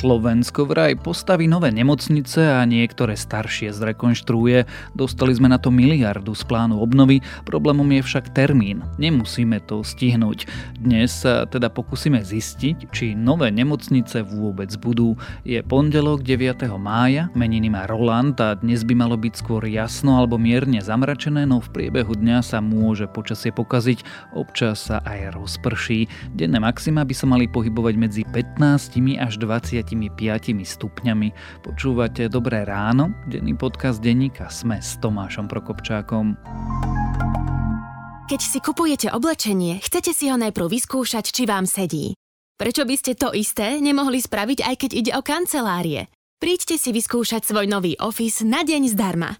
Slovensko vraj postaví nové nemocnice a niektoré staršie zrekonštruuje. Dostali sme na to miliardu z plánu obnovy, problémom je však termín. Nemusíme to stihnúť. Dnes sa teda pokúsime zistiť, či nové nemocnice vôbec budú. Je pondelok 9. mája, meniny má Roland a dnes by malo byť skôr jasno alebo mierne zamračené, no v priebehu dňa sa môže počasie pokaziť, občas sa aj rozprší. Denné maxima by sa mali pohybovať medzi 15 až 25 stupňami. Počúvate Dobré ráno, denný podcast denníka Sme s Tomášom Prokopčákom. Keď si kupujete oblečenie, chcete si ho najprv vyskúšať, či vám sedí. Prečo by ste to isté nemohli spraviť aj keď ide o kancelárie? Príďte si vyskúšať svoj nový office na deň zdarma.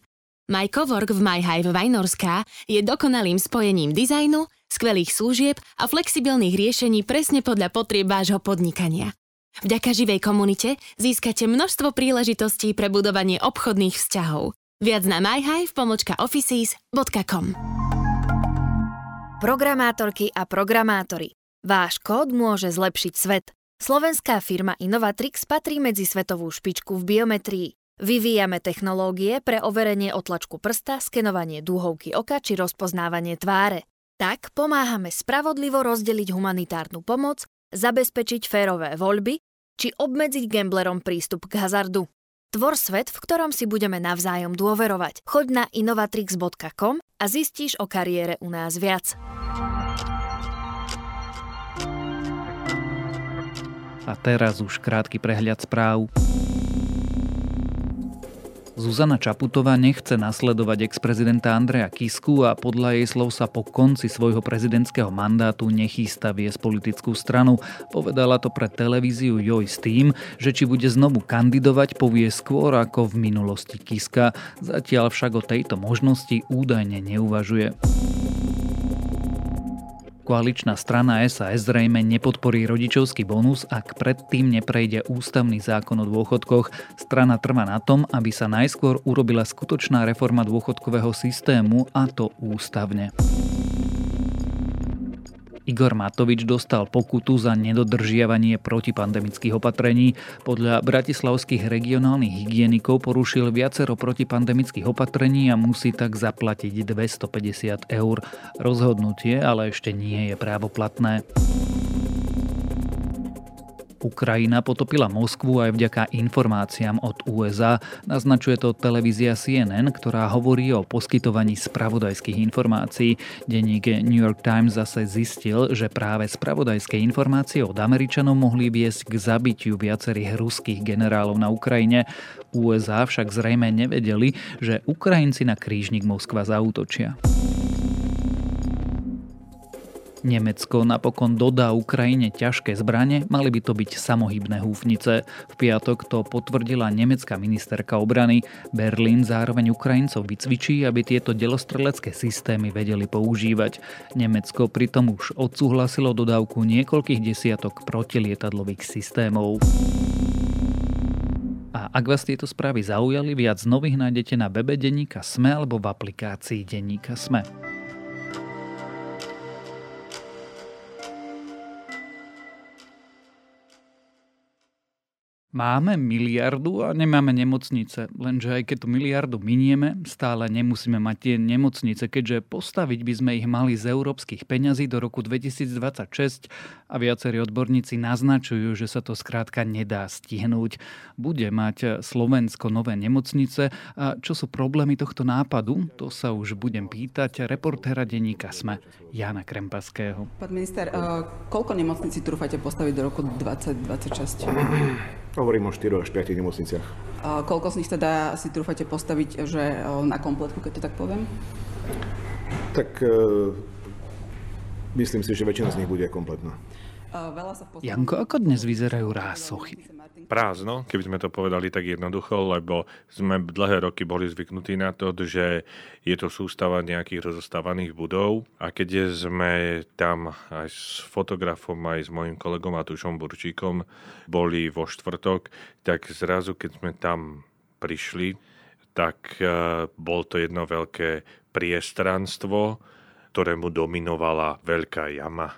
My Cowork v MyHive Vajnorská je dokonalým spojením dizajnu, skvelých služieb a flexibilných riešení presne podľa potrieb vášho podnikania. Vďaka živej komunite získate množstvo príležitostí pre budovanie obchodných vzťahov. Viac na myhive.offices.com Programátorky a programátori. Váš kód môže zlepšiť svet. Slovenská firma Innovatrix patrí medzi svetovú špičku v biometrii. Vyvíjame technológie pre overenie otlačku prsta, skenovanie dúhovky oka či rozpoznávanie tváre. Tak pomáhame spravodlivo rozdeliť humanitárnu pomoc, zabezpečiť férové voľby či obmedziť gamblerom prístup k hazardu. Tvor svet, v ktorom si budeme navzájom dôverovať. Choď na innovatrix.com a zistíš o kariére u nás viac. A teraz už krátky prehľad správ. Zuzana Čaputová nechce nasledovať ex-prezidenta Andreja Kisku a podľa jej slov sa po konci svojho prezidentského mandátu nechýsta viesť politickú stranu. Povedala to pre televíziu Joj s tým, že či bude znovu kandidovať povie skôr ako v minulosti Kiska. Zatiaľ však o tejto možnosti údajne neuvažuje. Koaličná strana SAS zrejme nepodporí rodičovský bonus, ak predtým neprejde ústavný zákon o dôchodkoch. Strana trvá na tom, aby sa najskôr urobila skutočná reforma dôchodkového systému a to ústavne. Igor Matovič dostal pokutu za nedodržiavanie protipandemických opatrení. Podľa bratislavských regionálnych hygienikov porušil viacero protipandemických opatrení a musí tak zaplatiť 250 eur. Rozhodnutie ale ešte nie je právoplatné. Ukrajina potopila Moskvu aj vďaka informáciám od USA. Naznačuje to televízia CNN, ktorá hovorí o poskytovaní spravodajských informácií. Denník New York Times zase zistil, že práve spravodajské informácie od Američanov mohli viesť k zabitiu viacerých ruských generálov na Ukrajine. USA však zrejme nevedeli, že Ukrajinci na krížnik Moskva zautočia. Nemecko napokon dodá Ukrajine ťažké zbranie, mali by to byť samohybné húfnice. V piatok to potvrdila nemecká ministerka obrany. Berlín zároveň Ukrajincov vycvičí, aby tieto delostrelecké systémy vedeli používať. Nemecko pritom už odsúhlasilo dodávku niekoľkých desiatok protilietadlových systémov. A ak vás tieto správy zaujali, viac nových nájdete na webe Denníka Sme alebo v aplikácii Denníka Sme. Máme miliardu a nemáme nemocnice, lenže aj keď tú miliardu minieme, stále nemusíme mať tie nemocnice, keďže postaviť by sme ich mali z európskych peňazí do roku 2026 a viacerí odborníci naznačujú, že sa to skrátka nedá stihnúť. Bude mať Slovensko nové nemocnice a čo sú problémy tohto nápadu, to sa už budem pýtať reportéra denníka SME Jana Krempaského. Pán minister, eh, koľko nemocnicí trúfate postaviť do roku 2026? Hovorím o 4 až 5 nemocniciach. A koľko z nich teda si trúfate postaviť, že na kompletku, keď to tak poviem? Tak e, myslím si, že väčšina z nich bude kompletná. Janko, ako dnes vyzerajú rásochy? Prázdno, keby sme to povedali tak jednoducho, lebo sme dlhé roky boli zvyknutí na to, že je to sústava nejakých rozostávaných budov a keď sme tam aj s fotografom, aj s mojim kolegom Atušom Burčíkom boli vo štvrtok, tak zrazu, keď sme tam prišli, tak e, bol to jedno veľké priestranstvo, ktorému dominovala veľká jama.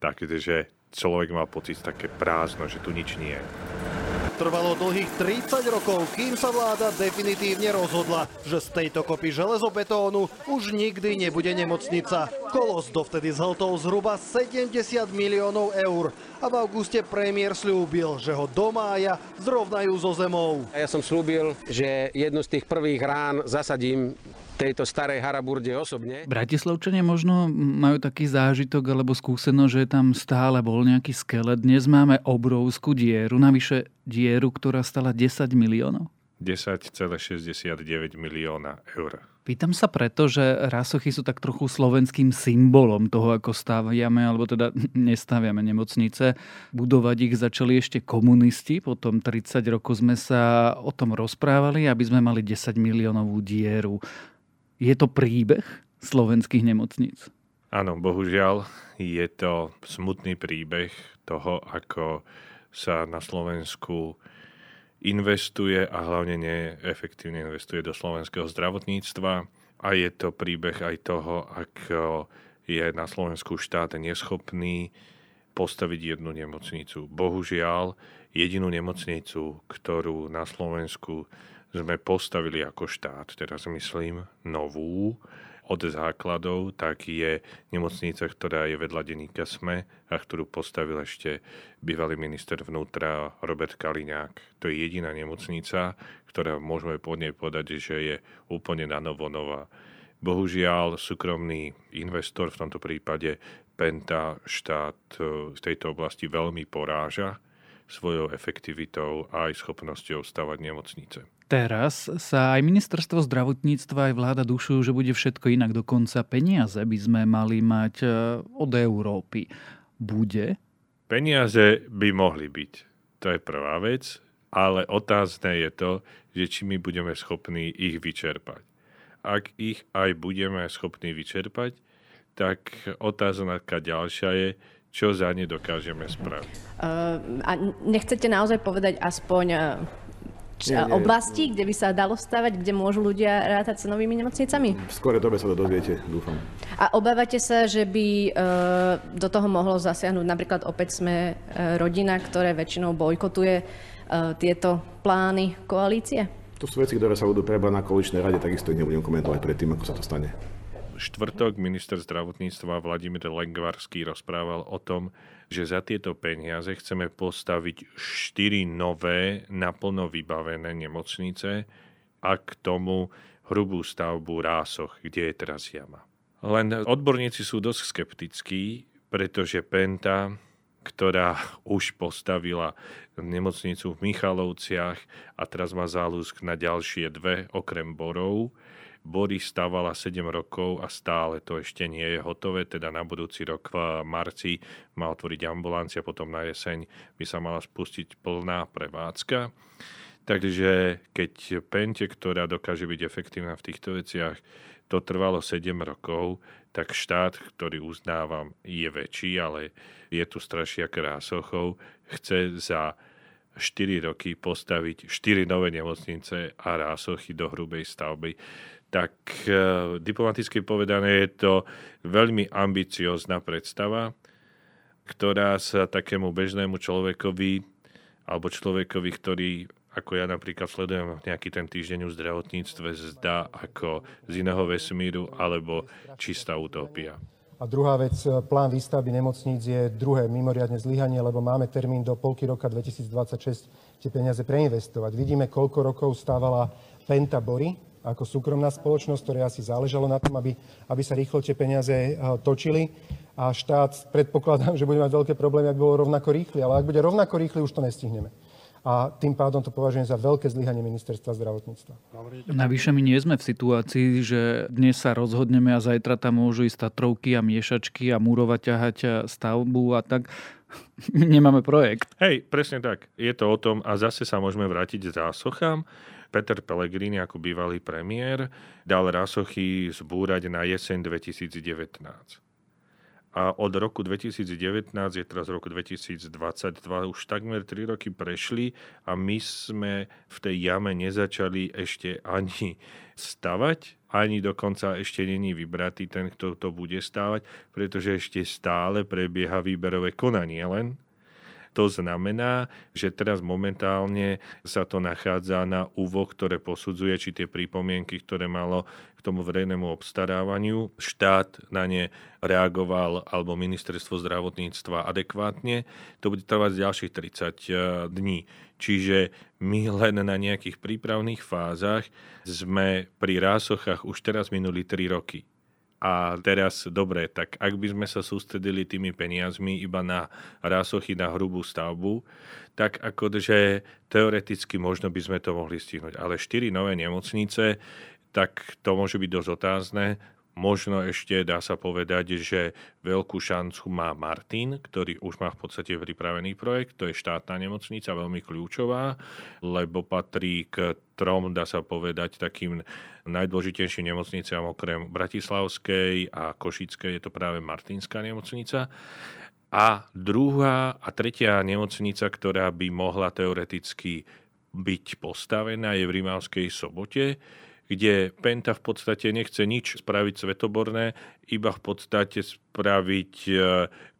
Takže človek má pocit také prázdno, že tu nič nie je. Trvalo dlhých 30 rokov, kým sa vláda definitívne rozhodla, že z tejto kopy železobetónu už nikdy nebude nemocnica. Kolos dovtedy zhltol zhruba 70 miliónov eur a v auguste premiér slúbil, že ho do mája zrovnajú so zemou. Ja som slúbil, že jednu z tých prvých rán zasadím tejto starej Haraburde osobne. Bratislavčania možno majú taký zážitok alebo skúsenosť, že tam stále bol nejaký skelet. Dnes máme obrovskú dieru, navyše dieru, ktorá stala 10 miliónov. 10,69 milióna eur. Pýtam sa preto, že rasochy sú tak trochu slovenským symbolom toho, ako staviame, alebo teda nestaviame nemocnice. Budovať ich začali ešte komunisti, potom 30 rokov sme sa o tom rozprávali, aby sme mali 10 miliónovú dieru. Je to príbeh slovenských nemocníc? Áno, bohužiaľ je to smutný príbeh toho, ako sa na Slovensku investuje a hlavne neefektívne investuje do slovenského zdravotníctva. A je to príbeh aj toho, ako je na Slovensku štát neschopný postaviť jednu nemocnicu. Bohužiaľ, jedinú nemocnicu, ktorú na Slovensku sme postavili ako štát, teraz myslím novú, od základov, tak je nemocnica, ktorá je vedľa denníka SME a ktorú postavil ešte bývalý minister vnútra Robert Kaliňák. To je jediná nemocnica, ktorá môžeme po nej povedať, že je úplne na novo nová. Bohužiaľ, súkromný investor, v tomto prípade Penta, štát v tejto oblasti veľmi poráža svojou efektivitou a aj schopnosťou stavať nemocnice. Teraz sa aj ministerstvo zdravotníctva aj vláda dušujú, že bude všetko inak. Dokonca peniaze by sme mali mať e, od Európy. Bude? Peniaze by mohli byť. To je prvá vec. Ale otázne je to, že či my budeme schopní ich vyčerpať. Ak ich aj budeme schopní vyčerpať, tak otázka ďalšia je, čo za ne dokážeme spraviť. Uh, a nechcete naozaj povedať aspoň nie, nie. oblasti, kde by sa dalo stavať, kde môžu ľudia rátať s novými nemocnicami? V skorej dobe sa to dozviete, dúfam. A obávate sa, že by e, do toho mohlo zasiahnuť napríklad opäť sme e, rodina, ktoré väčšinou bojkotuje e, tieto plány koalície? To sú veci, ktoré sa budú prebrať na koaličnej rade, takisto nebudem komentovať predtým, ako sa to stane štvrtok minister zdravotníctva Vladimír Lengvarský rozprával o tom, že za tieto peniaze chceme postaviť 4 nové, naplno vybavené nemocnice a k tomu hrubú stavbu Rásoch, kde je teraz jama. Len odborníci sú dosť skeptickí, pretože Penta, ktorá už postavila nemocnicu v Michalovciach a teraz má záľusk na ďalšie dve, okrem Borov, Bory stávala 7 rokov a stále to ešte nie je hotové, teda na budúci rok v marci má otvoriť ambulancia, potom na jeseň by sa mala spustiť plná prevádzka. Takže keď Pente, ktorá dokáže byť efektívna v týchto veciach, to trvalo 7 rokov, tak štát, ktorý uznávam, je väčší, ale je tu strašia krásochov, chce za 4 roky postaviť 4 nové nemocnice a rásochy do hrubej stavby tak e, diplomaticky povedané je to veľmi ambiciozná predstava, ktorá sa takému bežnému človekovi alebo človekovi, ktorý ako ja napríklad sledujem nejaký ten týždeň v zdravotníctve, zdá ako z iného vesmíru alebo čistá utopia. A druhá vec, plán výstavby nemocníc je druhé mimoriadne zlyhanie, lebo máme termín do polky roka 2026 tie peniaze preinvestovať. Vidíme, koľko rokov stávala Penta Bory, ako súkromná spoločnosť, ktoré asi záležalo na tom, aby, aby sa rýchlo tie peniaze eh, točili. A štát, predpokladám, že bude mať veľké problémy, ak bolo rovnako rýchly. Ale ak bude rovnako rýchly, už to nestihneme. A tým pádom to považujem za veľké zlyhanie ministerstva zdravotníctva. Navyše my nie sme v situácii, že dnes sa rozhodneme a zajtra tam môžu ísť Tatrovky a miešačky a múrovať ťahať stavbu a tak. Nemáme projekt. Hej, presne tak. Je to o tom a zase sa môžeme vrátiť k zásochám Peter Pellegrini ako bývalý premiér dal Rasochy zbúrať na jeseň 2019. A od roku 2019 je teraz roku 2022, už takmer 3 roky prešli a my sme v tej jame nezačali ešte ani stavať, ani dokonca ešte není vybratý ten, kto to bude stávať, pretože ešte stále prebieha výberové konanie len To znamená, že teraz momentálne sa to nachádza na úvo, ktoré posudzuje, či tie pripomienky, ktoré malo k tomu verejnému obstarávaniu, štát na ne reagoval alebo ministerstvo zdravotníctva adekvátne. To bude trvať ďalších 30 eh, dní. Čiže my len na nejakých prípravných fázach sme pri rásochách už teraz minuli 3 roky. A teraz, dobre, tak ak by sme sa sústredili tými peniazmi iba na rásochy, na hrubú stavbu, tak akože teoreticky možno by sme to mohli stihnúť. Ale štyri nové nemocnice, tak to môže byť dosť otázne. Možno ešte dá sa povedať, že veľkú šancu má Martin, ktorý už má v podstate pripravený projekt. To je štátna nemocnica, veľmi kľúčová, lebo patrí k trom, dá sa povedať, takým najdôležitejším nemocniciam okrem Bratislavskej a Košickej je to práve Martinská nemocnica. A druhá a tretia nemocnica, ktorá by mohla teoreticky byť postavená, je v Rimavskej sobote kde Penta v podstate nechce nič spraviť svetoborné, iba v podstate spraviť e,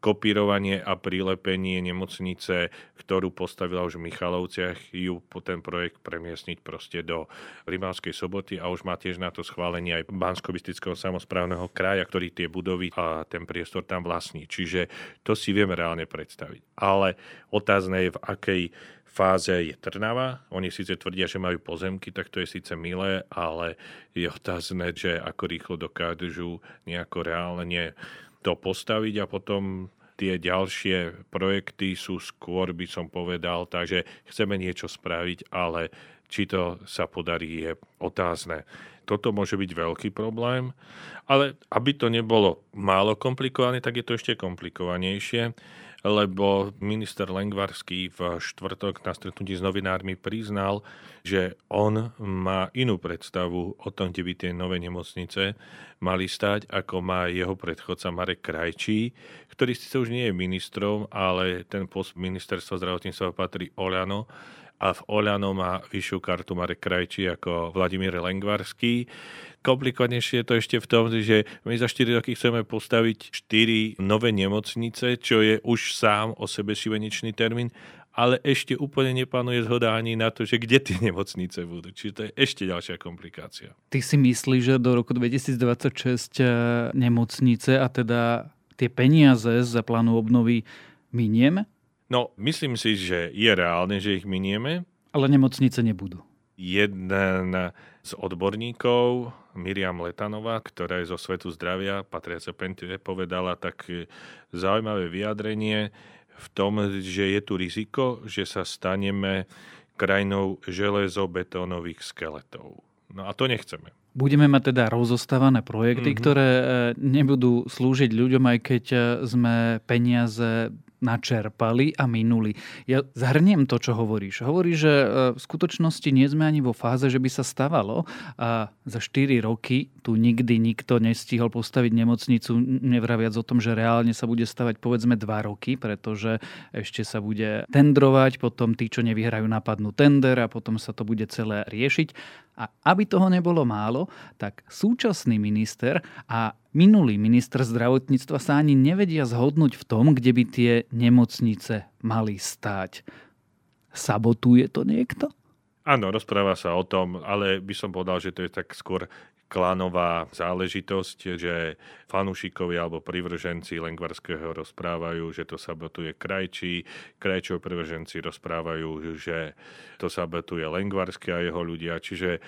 kopírovanie a prilepenie nemocnice, ktorú postavila už v Michalovciach, ju po ten projekt premiesniť proste do Rimavskej soboty a už má tiež na to schválenie aj bansko samozprávneho kraja, ktorý tie budovy a ten priestor tam vlastní. Čiže to si vieme reálne predstaviť. Ale otázne je, v akej fáze je Trnava. Oni síce tvrdia, že majú pozemky, tak to je síce milé, ale je otázne, že ako rýchlo dokážu nejako reálne to postaviť a potom tie ďalšie projekty sú skôr, by som povedal, takže chceme niečo spraviť, ale či to sa podarí, je otázne. Toto môže byť veľký problém, ale aby to nebolo málo komplikované, tak je to ešte komplikovanejšie lebo minister Lengvarský v štvrtok na stretnutí s novinármi priznal, že on má inú predstavu o tom, kde by tie nové nemocnice mali stať, ako má jeho predchodca Marek Krajčí, ktorý síce už nie je ministrom, ale ten post ministerstva zdravotníctva patrí Oľano a v Oľano má vyššiu kartu Marek Krajčí ako Vladimír Lengvarský. Komplikovanejšie je to ešte v tom, že my za 4 roky chceme postaviť 4 nové nemocnice, čo je už sám o sebe šibeničný termín, ale ešte úplne nepanuje zhoda ani na to, že kde tie nemocnice budú. Čiže to je ešte ďalšia komplikácia. Ty si myslíš, že do roku 2026 eh, nemocnice a teda tie peniaze za plánu obnovy minieme? No, myslím si, že je reálne, že ich minieme. Ale nemocnice nebudú. Jeden z odborníkov, Miriam Letanová, ktorá je zo Svetu zdravia, patriaca Pente, povedala tak zaujímavé vyjadrenie v tom, že je tu riziko, že sa staneme krajinou železobetónových skeletov. No a to nechceme. Budeme mať teda rozostávané projekty, mm-hmm. ktoré e, nebudú slúžiť ľuďom, aj keď e, sme peniaze načerpali a minuli. Ja zhrniem to, čo hovoríš. Hovoríš, že e, v skutočnosti nie sme ani vo fáze, že by sa stavalo a za 4 roky tu nikdy nikto nestihol postaviť nemocnicu, nevraviac o tom, že reálne sa bude stavať povedzme 2 roky, pretože ešte sa bude tendrovať, potom tí, čo nevyhrajú, napadnú tender a potom sa to bude celé riešiť. A aby toho nebolo málo, tak súčasný minister a minulý minister zdravotníctva sa ani nevedia zhodnúť v tom, kde by tie nemocnice mali stáť. Sabotuje to niekto? Áno, rozpráva sa o tom, ale by som povedal, že to je tak skôr klanová záležitosť, že fanúšikovia alebo privrženci Lengvarského rozprávajú, že to sabotuje Krajčí, Krajčov privrženci rozprávajú, že to sabotuje Lengvarské a jeho ľudia, čiže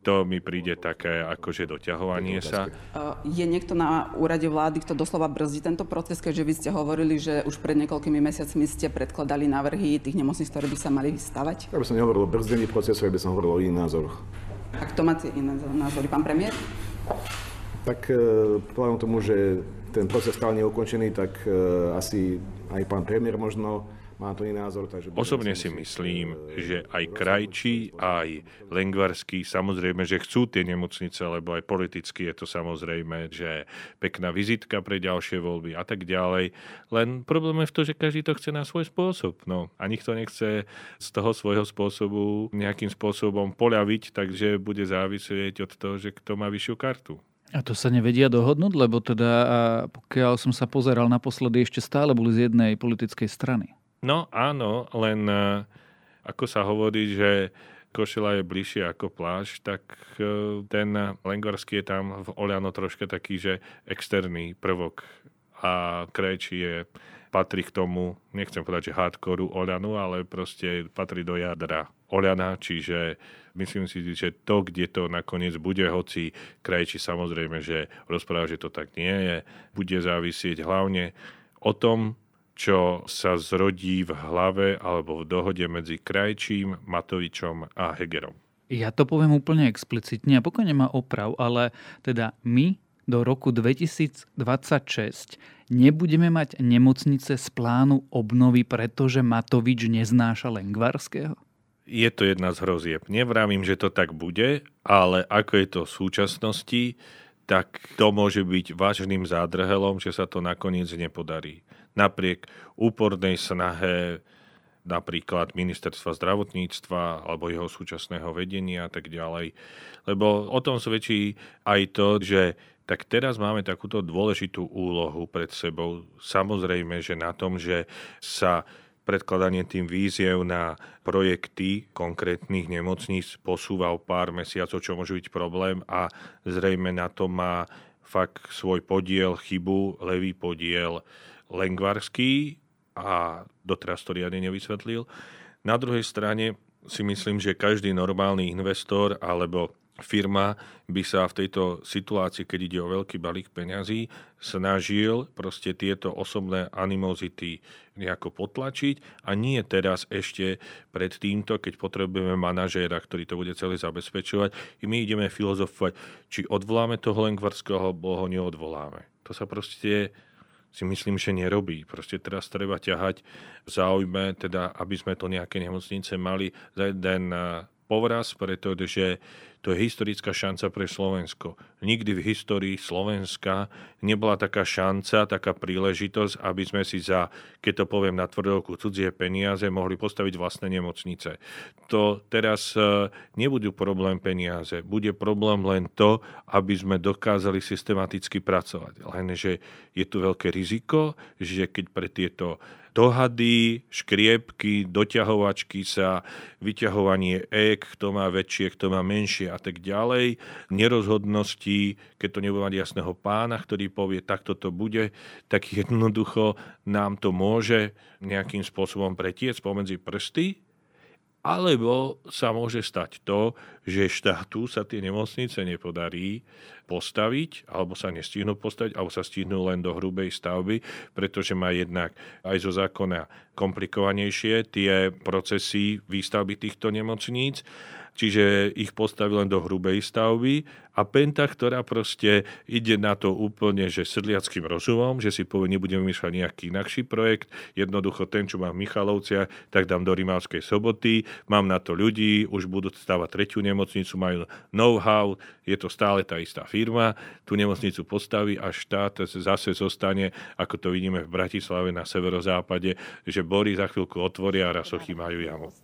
to mi príde také akože doťahovanie sa. Je niekto na úrade vlády, kto doslova brzdí tento proces, keďže vy ste hovorili, že už pred niekoľkými mesiacmi ste predkladali návrhy tých nemocníc, ktoré by sa mali vystavať? Ja by som nehovoril o brzdení procesu, ja by som hovoril o iných názoroch. A kto má tie iné názory? Pán premiér? Tak e, tomu, že ten proces stále je ukončený, tak e, asi aj pán premiér možno má to iný názor. Takže Osobne si myslím, že aj Krajčí, aj Lengvarský samozrejme, že chcú tie nemocnice, lebo aj politicky je to samozrejme, že pekná vizitka pre ďalšie voľby a tak ďalej. Len problém je v tom, že každý to chce na svoj spôsob. No, a nikto nechce z toho svojho spôsobu nejakým spôsobom poľaviť, takže bude závisieť od toho, že kto má vyššiu kartu. A to sa nevedia dohodnúť, lebo teda pokiaľ som sa pozeral naposledy, ešte stále boli z jednej politickej strany. No áno, len e, ako sa hovorí, že košela je bližšie ako pláž, tak e, ten Lengvarský je tam v Oliano troška taký, že externý prvok a Krejči je patrí k tomu, nechcem povedať, že hardcore Oľanu, ale proste patrí do jadra Oľana, čiže myslím si, že to, kde to nakoniec bude, hoci Krajči samozrejme, že rozpráva, že to tak nie je, bude závisieť hlavne o tom, čo sa zrodí v hlave alebo v dohode medzi Krajčím, Matovičom a Hegerom. Ja to poviem úplne explicitne a pokojne ma oprav, ale teda my do roku 2026 nebudeme mať nemocnice z plánu obnovy, pretože Matovič neznáša Lengvarského? Je to jedna z hrozieb. Nevravím, že to tak bude, ale ako je to v súčasnosti, tak to môže byť vážnym zádrhelom, že sa to nakoniec nepodarí napriek úpornej snahe napríklad ministerstva zdravotníctva alebo jeho súčasného vedenia a tak ďalej. Lebo o tom svedčí aj to, že tak teraz máme takúto dôležitú úlohu pred sebou. Samozrejme, že na tom, že sa predkladanie tým víziev na projekty konkrétnych nemocníc posúva o pár mesiacov, čo môže byť problém a zrejme na to má fakt svoj podiel, chybu, levý podiel Lengvarský a doteraz to riadne nevysvetlil. Na druhej strane si myslím, že každý normálny investor alebo firma by sa v tejto situácii, keď ide o veľký balík peňazí, snažil proste tieto osobné animozity nejako potlačiť a nie teraz ešte pred týmto, keď potrebujeme manažéra, ktorý to bude celé zabezpečovať. I my ideme filozofovať, či odvoláme toho Lengvarského, alebo ho neodvoláme. To sa proste si myslím, že nerobí. Proste teraz treba ťahať v záujme, teda, aby sme to nejaké nemocnice mali za jeden povraz, pretože to je historická šanca pre Slovensko. Nikdy v histórii Slovenska nebola taká šanca, taká príležitosť, aby sme si za, keď to poviem na tvrdovku, cudzie peniaze mohli postaviť vlastné nemocnice. To teraz e, nebudú problém peniaze, bude problém len to, aby sme dokázali systematicky pracovať. Lenže je tu veľké riziko, že keď pre tieto dohady, škriepky, doťahovačky sa, vyťahovanie ek, kto má väčšie, kto má menšie a tak ďalej, nerozhodnosti, keď to nebude mať jasného pána, ktorý povie, takto to bude, tak jednoducho nám to môže nejakým spôsobom pretiec pomedzi prsty alebo sa môže stať to, že štátu sa tie nemocnice nepodarí postaviť, alebo sa nestihnú postaviť, alebo sa stihnú len do hrubej stavby, pretože má jednak aj zo zákona komplikovanejšie tie procesy výstavby týchto nemocníc čiže ich postaví len do hrubej stavby. A Penta, ktorá proste ide na to úplne, že sedliackým rozumom, že si povie, nebudeme vymýšľať nejaký inakší projekt, jednoducho ten, čo mám v Michalovciach, tak dám do Rimavskej soboty, mám na to ľudí, už budú stavať tretiu nemocnicu, majú know-how, je to stále tá istá firma, tú nemocnicu postaví a štát zase zostane, ako to vidíme v Bratislave na severozápade, že Bory za chvíľku otvoria a rasochy majú jamu.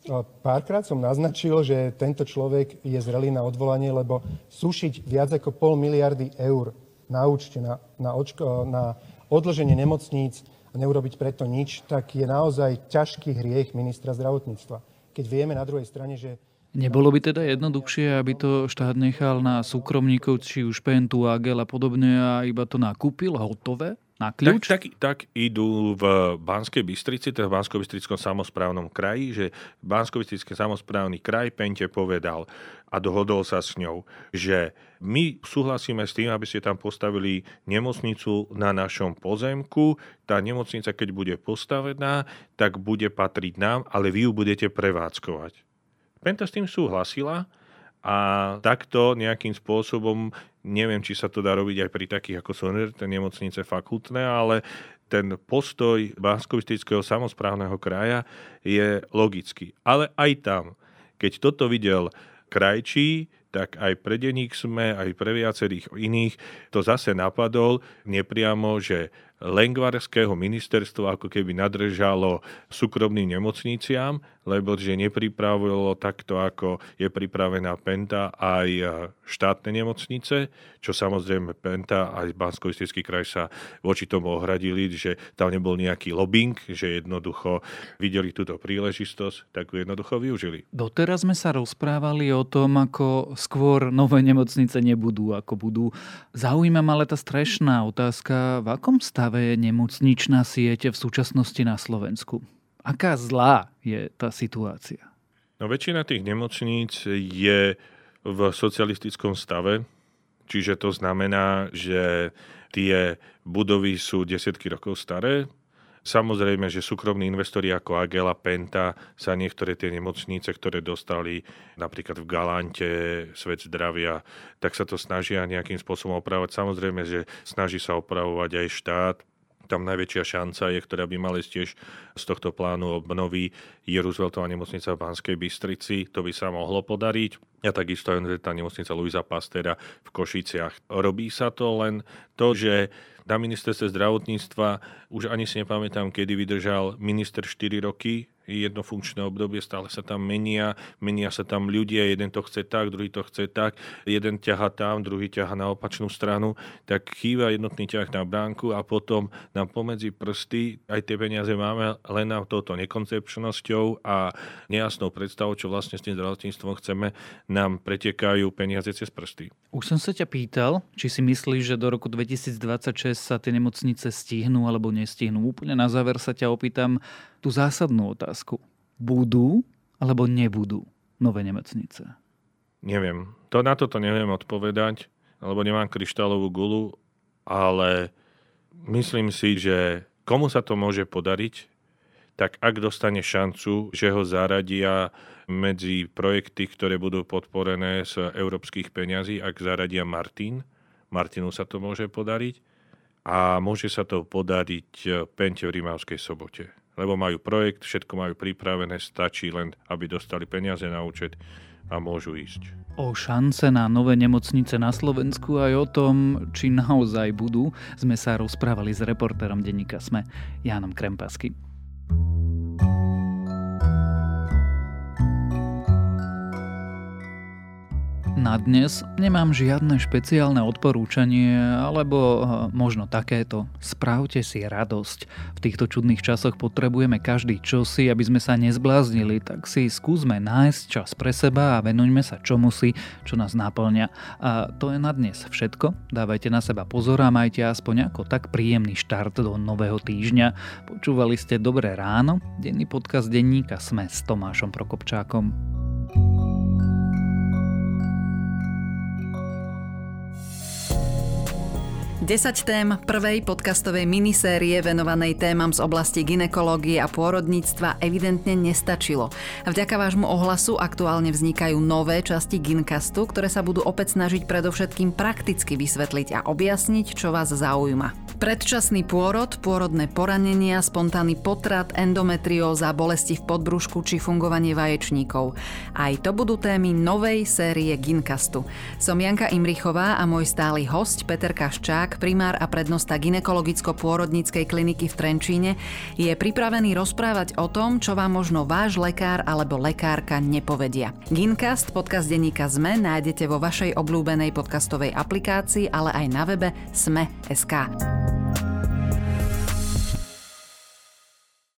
Párkrát som naznačil, že tento človek je zrelý na odvolanie, lebo sušiť viac ako pol miliardy eur na účte, na, na, očko, na odloženie nemocníc a neurobiť preto nič, tak je naozaj ťažký hriech ministra zdravotníctva. Keď vieme na druhej strane, že Nebolo by teda jednoduchšie, aby to štát nechal na súkromníkov, či už Pentu, Agel a podobne a iba to nakúpil hotové? Na kľúč? Tak, tak, tak idú v Banskej Bystrici, teda v bansko bystrickom samozprávnom kraji, že bansko samozprávny kraj Pente povedal a dohodol sa s ňou, že my súhlasíme s tým, aby ste tam postavili nemocnicu na našom pozemku. Tá nemocnica, keď bude postavená, tak bude patriť nám, ale vy ju budete prevádzkovať. Penta s tým súhlasila a takto nejakým spôsobom, neviem, či sa to dá robiť aj pri takých ako sú nemocnice fakultné, ale ten postoj bansko samozprávneho kraja je logický. Ale aj tam, keď toto videl krajčí, tak aj pre denník sme, aj pre viacerých iných to zase napadol nepriamo, že Lengvarského ministerstva ako keby nadržalo súkromným nemocniciam, lebo že nepripravilo takto, ako je pripravená Penta aj štátne nemocnice, čo samozrejme Penta aj bansko kraj sa voči tomu ohradili, že tam nebol nejaký lobbying, že jednoducho videli túto príležitosť, tak ju jednoducho využili. Doteraz sme sa rozprávali o tom, ako skôr nové nemocnice nebudú, ako budú. Zaujíma ma ale tá strešná otázka, v akom stave je nemocničná siete v súčasnosti na Slovensku? Aká zlá je tá situácia? No väčšina tých nemocníc je v socialistickom stave, čiže to znamená, že tie budovy sú desiatky rokov staré, Samozrejme, že súkromní investori ako Agela, Penta sa niektoré tie nemocnice, ktoré dostali napríklad v Galante, Svet zdravia, tak sa to snažia nejakým spôsobom opravovať. Samozrejme, že snaží sa opravovať aj štát, tam najväčšia šanca je, ktorá by mala tiež z tohto plánu obnovy, je Rooseveltová nemocnica v Banskej Bystrici. To by sa mohlo podariť. A takisto aj tá nemocnica Luisa Pastera v Košiciach. Robí sa to len to, že na ministerstve zdravotníctva už ani si nepamätám, kedy vydržal minister 4 roky jedno funkčné obdobie, stále sa tam menia, menia sa tam ľudia, jeden to chce tak, druhý to chce tak, jeden ťaha tam, druhý ťaha na opačnú stranu, tak chýba jednotný ťah na bránku a potom nám pomedzi prsty aj tie peniaze máme len na touto nekoncepčnosťou a nejasnou predstavou, čo vlastne s tým zdravotníctvom chceme, nám pretekajú peniaze cez prsty. Už som sa ťa pýtal, či si myslíš, že do roku 2026 sa tie nemocnice stihnú alebo nestihnú. Úplne na záver sa ťa opýtam, tú zásadnú otázku. Budú alebo nebudú nové nemocnice? Neviem. To na toto neviem odpovedať, lebo nemám kryštálovú gulu, ale myslím si, že komu sa to môže podariť, tak ak dostane šancu, že ho zaradia medzi projekty, ktoré budú podporené z európskych peňazí, ak zaradia Martin, Martinu sa to môže podariť a môže sa to podariť Pente v Rimavskej sobote lebo majú projekt, všetko majú pripravené, stačí len, aby dostali peniaze na účet a môžu ísť. O šance na nové nemocnice na Slovensku aj o tom, či naozaj budú, sme sa rozprávali s reportérom denníka SME, Jánom Krempasky. Na dnes nemám žiadne špeciálne odporúčanie, alebo eh, možno takéto. Spravte si radosť. V týchto čudných časoch potrebujeme každý čosi, aby sme sa nezbláznili, tak si skúsme nájsť čas pre seba a venujme sa čomusi, čo nás náplňa. A to je na dnes všetko. Dávajte na seba pozor a majte aspoň ako tak príjemný štart do nového týždňa. Počúvali ste Dobré ráno, denný podcast denníka Sme s Tomášom Prokopčákom. 10 tém prvej podcastovej minisérie venovanej témam z oblasti ginekológie a pôrodníctva evidentne nestačilo. Vďaka vášmu ohlasu aktuálne vznikajú nové časti Gincastu, ktoré sa budú opäť snažiť predovšetkým prakticky vysvetliť a objasniť, čo vás zaujíma. Predčasný pôrod, pôrodné poranenia, spontánny potrat, endometrióza, bolesti v podbrušku či fungovanie vaječníkov. Aj to budú témy novej série Gincastu. Som Janka Imrichová a môj stály host Peter Kaščák, primár a prednosta ginekologicko-pôrodníckej kliniky v Trenčíne, je pripravený rozprávať o tom, čo vám možno váš lekár alebo lekárka nepovedia. Gincast, podcast denníka ZME, nájdete vo vašej obľúbenej podcastovej aplikácii, ale aj na webe sme.sk.